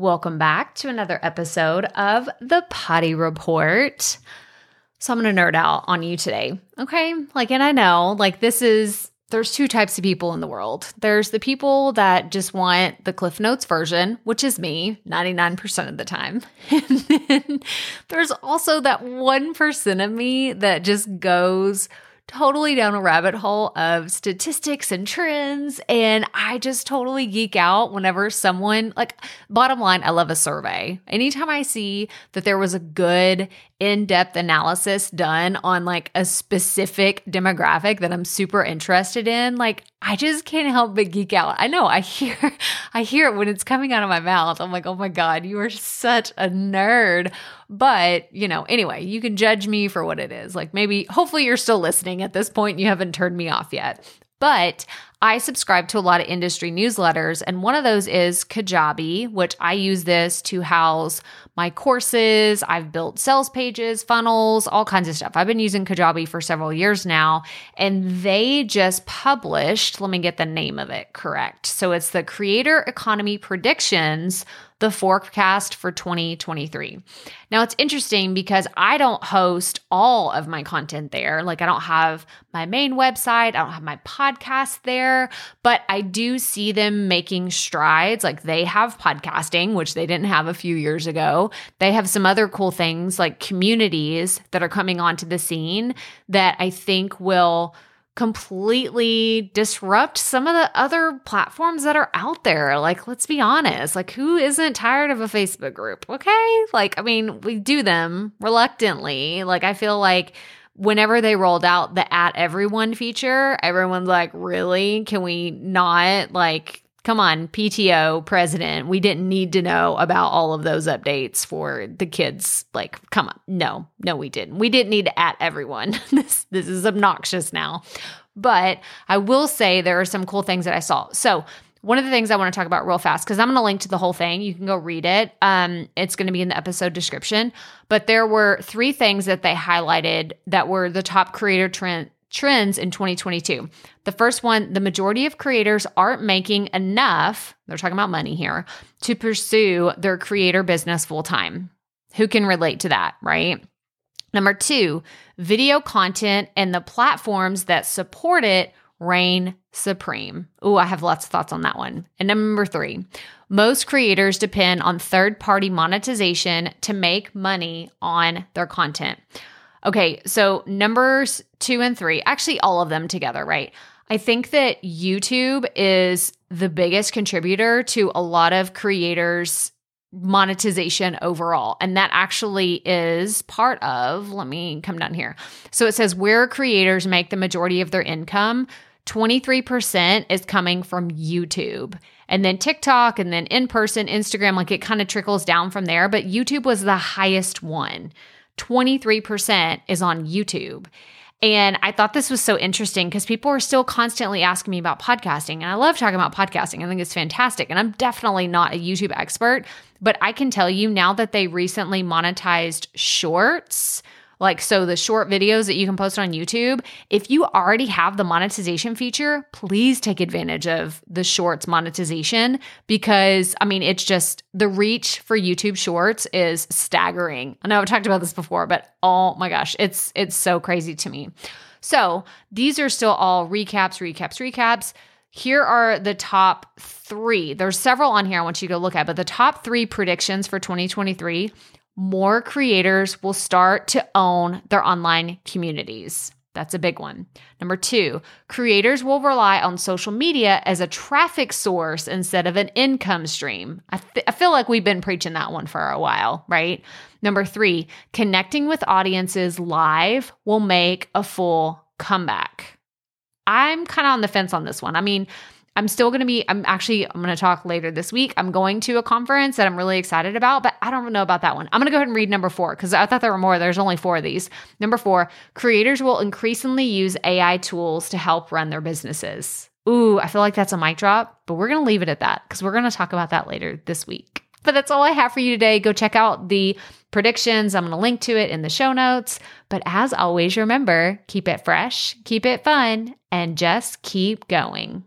Welcome back to another episode of the Potty Report. So I'm going to nerd out on you today. Okay. Like, and I know, like, this is, there's two types of people in the world. There's the people that just want the Cliff Notes version, which is me 99% of the time. And then there's also that 1% of me that just goes, totally down a rabbit hole of statistics and trends. And I just totally geek out whenever someone, like, bottom line, I love a survey. Anytime I see that there was a good in depth analysis done on like a specific demographic that I'm super interested in, like, I just can't help but geek out. I know I hear, I hear it when it's coming out of my mouth. I'm like, oh my God, you are such a nerd. But, you know, anyway, you can judge me for what it is. Like maybe, hopefully, you're still listening at this point. You haven't turned me off yet. But I subscribe to a lot of industry newsletters, and one of those is Kajabi, which I use this to house my courses. I've built sales pages, funnels, all kinds of stuff. I've been using Kajabi for several years now, and they just published, let me get the name of it correct. So it's the Creator Economy Predictions the forecast for 2023. Now, it's interesting because I don't host all of my content there. Like, I don't have my main website, I don't have my podcast there, but I do see them making strides. Like, they have podcasting, which they didn't have a few years ago. They have some other cool things like communities that are coming onto the scene that I think will completely disrupt some of the other platforms that are out there. Like, let's be honest, like, who isn't tired of a Facebook group? Okay. Like, I mean, we do them reluctantly. Like, I feel like whenever they rolled out the at everyone feature, everyone's like, really? Can we not like come on, PTO president, we didn't need to know about all of those updates for the kids. Like, come on. No, no, we didn't. We didn't need to at everyone. this this is obnoxious now. But I will say there are some cool things that I saw. So one of the things I want to talk about real fast, because I'm going to link to the whole thing. You can go read it. Um, it's going to be in the episode description. But there were three things that they highlighted that were the top creator trend trends in 2022. The first one, the majority of creators aren't making enough, they're talking about money here, to pursue their creator business full time. Who can relate to that, right? Number two, video content and the platforms that support it reign supreme. Oh, I have lots of thoughts on that one. And number three, most creators depend on third party monetization to make money on their content. Okay, so numbers two and three, actually, all of them together, right? I think that YouTube is the biggest contributor to a lot of creators' monetization overall. And that actually is part of, let me come down here. So it says where creators make the majority of their income, 23% is coming from YouTube. And then TikTok and then in person, Instagram, like it kind of trickles down from there. But YouTube was the highest one. 23% is on YouTube. And I thought this was so interesting because people are still constantly asking me about podcasting. And I love talking about podcasting. I think it's fantastic. And I'm definitely not a YouTube expert, but I can tell you now that they recently monetized shorts like, so the short videos that you can post on YouTube, if you already have the monetization feature, please take advantage of the shorts monetization because, I mean, it's just the reach for YouTube shorts is staggering. I know I've talked about this before, but oh my gosh, it's it's so crazy to me. So, these are still all recaps, recaps, recaps. Here are the top three. There's several on here I want you to go look at, but the top three predictions for 2023 more creators will start to own their online communities. That's a big one. Number two, creators will rely on social media as a traffic source instead of an income stream. I, th- I, feel like we've been preaching that one for a while, right? Number three, connecting with audiences live will make a full comeback. I'm kind of on the fence on this one. I mean, I'm still going to be, I'm actually, I'm going to talk later this week. I'm going to a conference that I'm really excited about, but I don't know about that one. I'm going to go ahead and read number four because I thought there were more. There's only four of these. Number four, creators will increasingly use AI tools to help run their businesses. Ooh, I feel like that's a mic drop, but we're going to leave it at that because we're going to talk about that later this week. But that's all I have for you today. Go check out the predictions. I'm going to link to it in the show notes. But as always, remember keep it fresh, keep it fun, and just keep going.